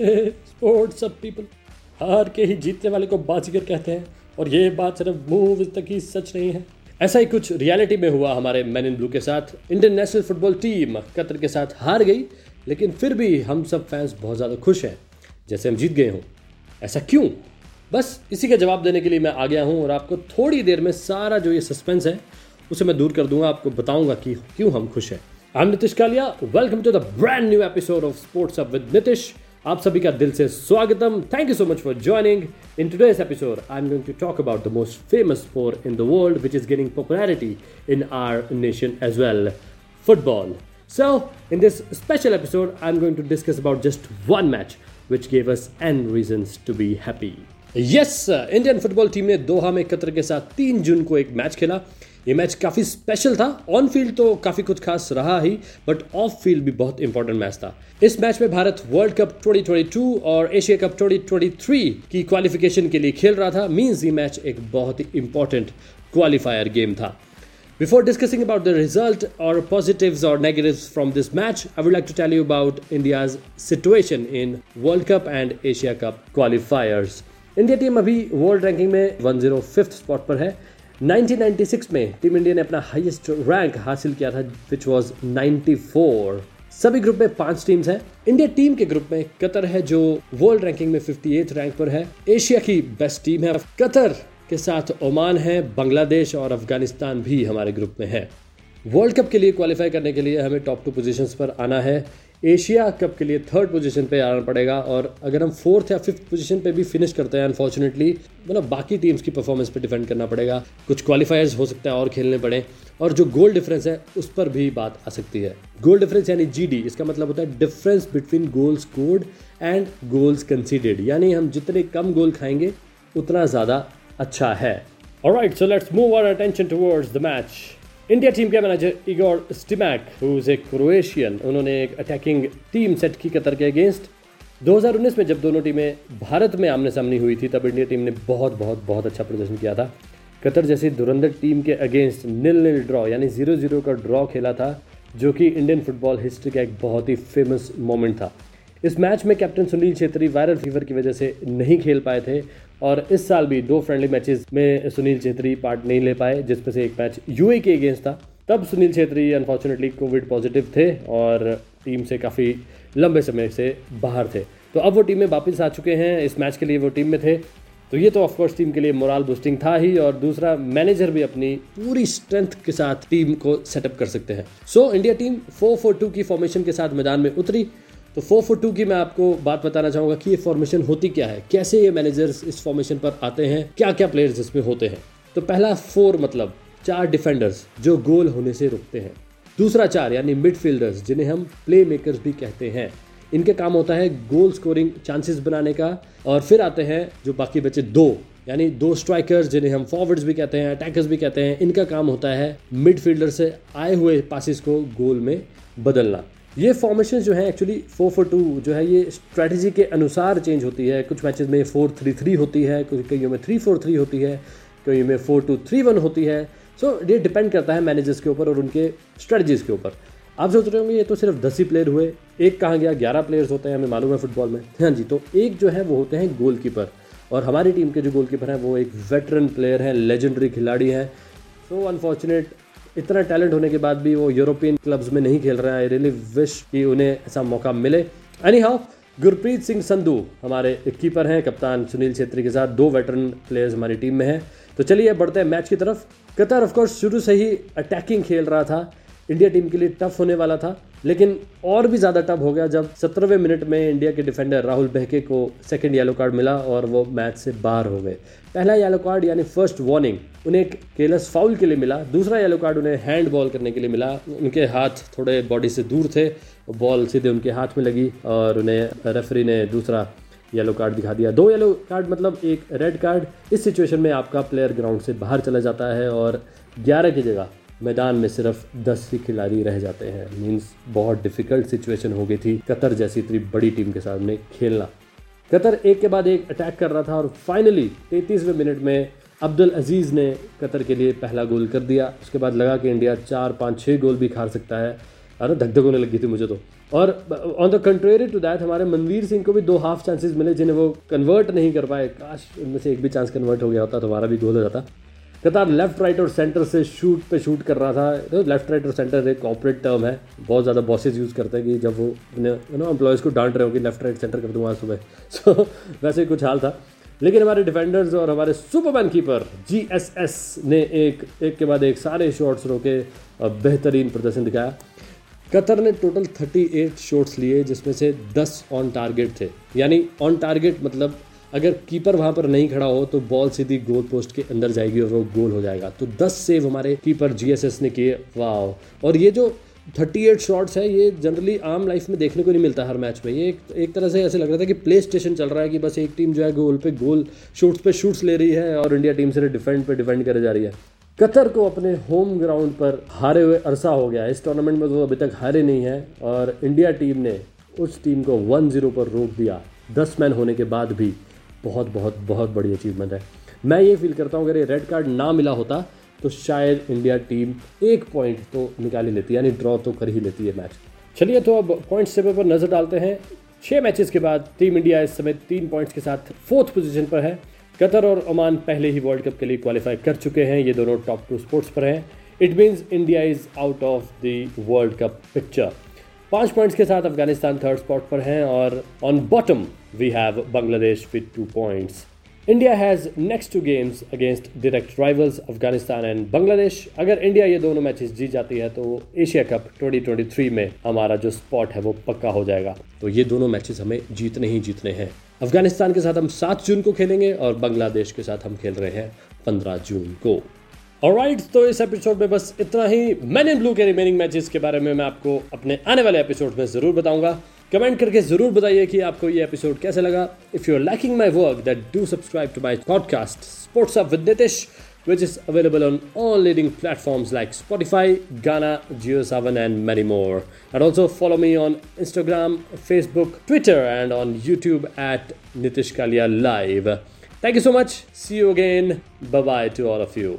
Sports सब people हार के ही जीतने वाले को बाजीगर कहते हैं, और ये बात सिर्फ़ मुँह तक ही सच नहीं है। ऐसा ही कुछ रियलिटी में हुआ हमारे मैन इन ब्लू के साथ। Indian national football team Qatar के साथ हार गई, लेकिन फिर भी हम सब फैंस बहुत ज़्यादा खुश हैं, जैसे हम जीत गए हों। ऐसा क्यों? बस इसी का जवाब देने के लिए मैं आ गया हूँ, और आपको थोड़ी देर में सारा जो ये सस्पेंस है, उसे मैं दूर कर दूँगा, आपको बताऊँगा कि क्यों हम खुश हैं। I am Nitish Kalia welcome to the brand new episode of sports up with Nitish आप सभी का दिल से स्वागतम। Thank you so much for joining in today's episode I am going to talk about the most famous sport in the world which is gaining popularity in our nation as well football So, in this special episode, I'm going to discuss about just one match which gave us n reasons to be happy. Yes Indian football team ने Doha में Qatar के साथ तीन जून को एक match खेला। ये match काफ़ी स्पेशल था। ऑन फ़ील्ड तो काफ़ी कुछ खास रहा ही बट ऑफ़ फ़ील्ड भी बहुत इंपॉर्टेंट मैच था। इस मैच में भारत वर्ल्ड कप 2022 और एशिया कप 2023 की क्वालिफिकेशन के लिए खेल रहा था मीन्स ये मैच एक बहुत ही इंपॉर्टेंट क्वालिफायर गेम था। Before discussing about the result और पॉजिटिव और negative from this match I would like to tell you about India situation in world cup and Asia cup qualifiers India team अभी world ranking में 105th spot पर है। 1996 में team India ने अपना highest rank हासिल किया था विच वॉज़ 94 सभी ग्रुप में पाँच टीम्स हैं। इंडिया टीम के ग्रुप में कतर है, जो वर्ल्ड रैंकिंग में 58th रैंक पर है। एशिया की बेस्ट टीम है। कतर के साथ ओमान है, बांग्लादेश और अफ़गानिस्तान भी हमारे ग्रुप में है। वर्ल्ड कप के लिए क्वालिफाई करने के लिए हमें टॉप टू पोजीशंस पर आना है। एशिया कप के लिए थर्ड पोजीशन पे आना पड़ेगा और अगर हम फोर्थ या फिफ्थ पोजीशन पे भी फिनिश करते हैं अनफॉर्चुनेटली मतलब बाकी टीम्स की परफॉर्मेंस पे डिपेंड करना पड़ेगा। कुछ क्वालिफायर्स हो सकता है और खेलने पड़े और जो गोल डिफरेंस है उस पर भी बात आ सकती है। गोल डिफरेंस यानी जी इसका मतलब होता है difference between goal scored and goals conceded यानी हम जितने कम गोल खाएँगे उतना ज़्यादा अच्छा है। Alright, so let's move our attention towards the match. India team के manager Igor Stimac who's a Croatian उन्होंने एक अटैकिंग टीम सेट की कतर के अगेंस्ट 2019 में जब दोनों टीमें भारत में आमने सामने हुई थी, तब इंडिया टीम ने बहुत बहुत बहुत अच्छा प्रदर्शन किया था। कतर जैसी धुरंधर टीम के अगेंस्ट नील नील ड्रॉ यानी ज़ीरो ज़ीरो का ड्रॉ खेला था, जो कि इंडियन फुटबॉल हिस्ट्री का एक बहुत ही फ़ेमस मोमेंट था। इस मैच में captain Sunil Chhetri viral fever की वजह से नहीं खेल पाए थे और इस साल भी दो फ्रेंडली मैचेस में सुनील छेत्री पार्ट नहीं ले पाए जिसमें से एक मैच यूए के अगेंस्ट था। तब Sunil Chhetri unfortunately Covid positive थे और टीम से काफ़ी लंबे समय से बाहर थे। तो अब वो टीम में वापस आ चुके हैं इस मैच के लिए वो टीम में थे। तो ये तो ऑफकोर्स टीम के लिए मोरल बूस्टिंग था ही और दूसरा मैनेजर भी अपनी पूरी स्ट्रेंथ के साथ टीम को सेटअप कर सकते हैं। So so, India team four four two की फॉर्मेशन के साथ मैदान में उतरी। तो फोर फोर टू की मैं आपको बात बताना चाहूँगा कि ये फॉर्मेशन होती क्या है? कैसे ये मैनेजर्स इस फॉर्मेशन पर आते हैं? क्या क्या प्लेयर्स इसमें होते हैं? तो पहला फोर मतलब चार डिफेंडर्स जो गोल होने से रुकते हैं। दूसरा चार यानी मिडफील्डर्स जिन्हें हम प्ले मेकर्स भी कहते हैं। इनके काम होता है गोल स्कोरिंग चांसेस बनाने का और फिर आते हैं जो बाकी बचे दो, यानी दो स्ट्राइकर्स जिन्हें हम फॉरवर्ड्स भी कहते हैं अटैकर्स भी कहते हैं। इनका काम होता है मिडफील्डर से आए हुए पासिस को गोल में बदलना। ये फॉर्मेशन जो है एक्चुअली फोर फोर टू जो है ये स्ट्रैटेजी के अनुसार चेंज होती है। कुछ मैचेस में फोर थ्री थ्री होती है कुछ कईयों में थ्री फोर थ्री होती है कईयों में फोर टू थ्री वन होती है। सो so, ये डिपेंड करता है मैनेजर्स के ऊपर और उनके स्ट्रेटजीज के ऊपर। आप सोच रहे होंगे ये तो सिर्फ़ दस ही प्लेयर हुए। एक कहाँ गया? ग्यारह प्लेयर्स होते हैं हमें मालूम है फुटबॉल में। हाँ जी तो एक जो है वो होते हैं गोलकीपर और हमारी टीम के जो गोलकीपर हैं वो एक वेटरन प्लेयर हैं लेजेंडरी खिलाड़ी हैं। सो अनफॉर्चुनेट इतना टैलेंट होने के बाद भी वो यूरोपियन क्लब्स में नहीं खेल रहा है। आई रियली विश कि उन्हें ऐसा मौका मिले। एनी हाउ गुरप्रीत सिंह संधू हमारे कीपर हैं, कप्तान सुनील छेत्री के साथ। दो वेटरन प्लेयर्स हमारी टीम में हैं। तो चलिए, बढ़ते हैं मैच की तरफ़। कतर ऑफकोर्स शुरू से ही अटैकिंग खेल रहा था। इंडिया टीम के लिए टफ होने वाला था, लेकिन और भी ज़्यादा टफ हो गया जब सत्रहवें मिनट में इंडिया के डिफेंडर राहुल बहके को सेकंड येलो कार्ड मिला और वो मैच से बाहर हो गए। पहला येलो कार्ड यानी फ़र्स्ट वार्निंग उन्हें एक केलस फाउल के लिए मिला। दूसरा येलो कार्ड उन्हें हैंड बॉल करने के लिए मिला। उनके हाथ थोड़े बॉडी से दूर थे बॉल सीधे उनके हाथ में लगी और उन्हें रेफरी ने दूसरा येलो कार्ड दिखा दिया। दो येलो कार्ड मतलब एक रेड कार्ड इस सिचुएशन में आपका प्लेयर ग्राउंड से बाहर चला जाता है और ग्यारह की जगह मैदान में सिर्फ़ दस ही खिलाड़ी रह जाते हैं। मीन्स बहुत डिफ़िकल्ट सिचुएशन हो गई थी कतर जैसी इतनी बड़ी टीम के सामने खेलना। कतर एक के बाद एक अटैक कर रहा था और फाइनली तैतीसवें मिनट में अब्दुल अज़ीज़ ने कतर के लिए पहला गोल कर दिया। उसके बाद लगा कि इंडिया चार, पाँच छः गोल भी खा सकता है। अरे धक धक होने लगी थी मुझे तो। और on the contrary to that हमारे मनवीर सिंह को भी दो हाफ़ चांसेस मिले जिन्हें वो कन्वर्ट नहीं कर पाए। काश उनमें से एक भी चांस कन्वर्ट हो गया होता तो हमारा भी गोल हो जाता। कतार लेफ़्ट राइट और सेंटर से शूट पे शूट कर रहा था। तो लेफ़्ट राइट और सेंटर एक ऑपरेट टर्म है। बहुत ज़्यादा बॉसेज यूज़ करते हैं कि जब वो यू नो एम्प्लॉयज़ को डांट रहे हो कि लेफ़्ट राइट सेंटर कर दूँगा सुबह। सो so, वैसे कुछ हाल था। लेकिन हमारे डिफेंडर्स और हमारे superman keeper G S S ने एक एक के बाद एक सारे शॉट्स रोके बेहतरीन प्रदर्शन दिखाया। कतर ने टोटल 38 शॉट्स लिए जिसमें से 10 ऑन टारगेट थे। यानी ऑन टारगेट मतलब अगर कीपर वहाँ पर नहीं खड़ा हो तो बॉल सीधी गोल पोस्ट के अंदर जाएगी और वो गोल हो जाएगा। तो 10 सेव हमारे कीपर जीएसएस ने किए। वाह और ये जो 38 शॉट्स है ये जनरली आम लाइफ में देखने को नहीं मिलता हर मैच में। ये एक, एक तरह से ऐसे लग रहा था कि प्ले स्टेशन चल रहा है कि बस एक टीम जो है गोल पे गोल शूट्स पे शूट्स ले रही है और इंडिया टीम से डिफेंड पे डिफेंड करे जा रही है। कतर को अपने होम ग्राउंड पर हारे हुए अरसा हो गया। इस टूर्नामेंट में तो अभी तक हारे नहीं है और इंडिया टीम ने उस टीम को वन ज़ीरो पर रोक दिया। दस मैन होने के बाद भी। बहुत बहुत बहुत बड़ी अचीवमेंट है। मैं ये फील करता हूँ, अगर ये रेड कार्ड ना मिला होता तो शायद इंडिया टीम एक पॉइंट तो निकाल ही लेती, यानी ड्रॉ तो कर ही लेती है मैच चलिए तो अब पॉइंट्स टेबल पर नज़र डालते हैं। छह मैचेस के बाद टीम इंडिया इस समय तीन पॉइंट्स के साथ फोर्थ पोजीशन पर है। कतर और ओमान पहले ही वर्ल्ड कप के लिए क्वालिफाई कर चुके हैं, ये दोनों टॉप टू स्पोर्ट्स पर हैं। It means India is out of the world cup picture पाँच पॉइंट्स के साथ अफ़गानिस्तान थर्ड स्पॉट पर हैं और on bottom we have Bangladesh with two points India has next two games against direct rivals Afghanistan and Bangladesh अगर India ये दोनों matches जीत जाती है तो एशिया कप 2023 में हमारा जो स्पॉट है वो पक्का हो जाएगा। तो ये दोनों मैचेस हमें जीतने ही जीतने हैं। अफ़गानिस्तान के साथ हम सात जून को खेलेंगे और बांग्लादेश के साथ हम खेल रहे हैं पंद्रह जून को। राइट तो इस एपिसोड में बस इतना ही। मैन इन ब्लू के रिमेनिंग मैचेस के बारे में मैं आपको अपने आने वाले एपिसोड में ज़रूर बताऊँगा। कमेंट करके ज़रूर बताइए कि आपको ये एपिसोड कैसे लगा। If you are liking my work that do subscribe to my podcast sports off with Nitish which is available on all leading platforms like Spotify Gaana JioSaavn and many more and also follow me on Instagram Facebook Twitter and on YouTube at Nitish Kalia live thank you so much see you again bye to all of you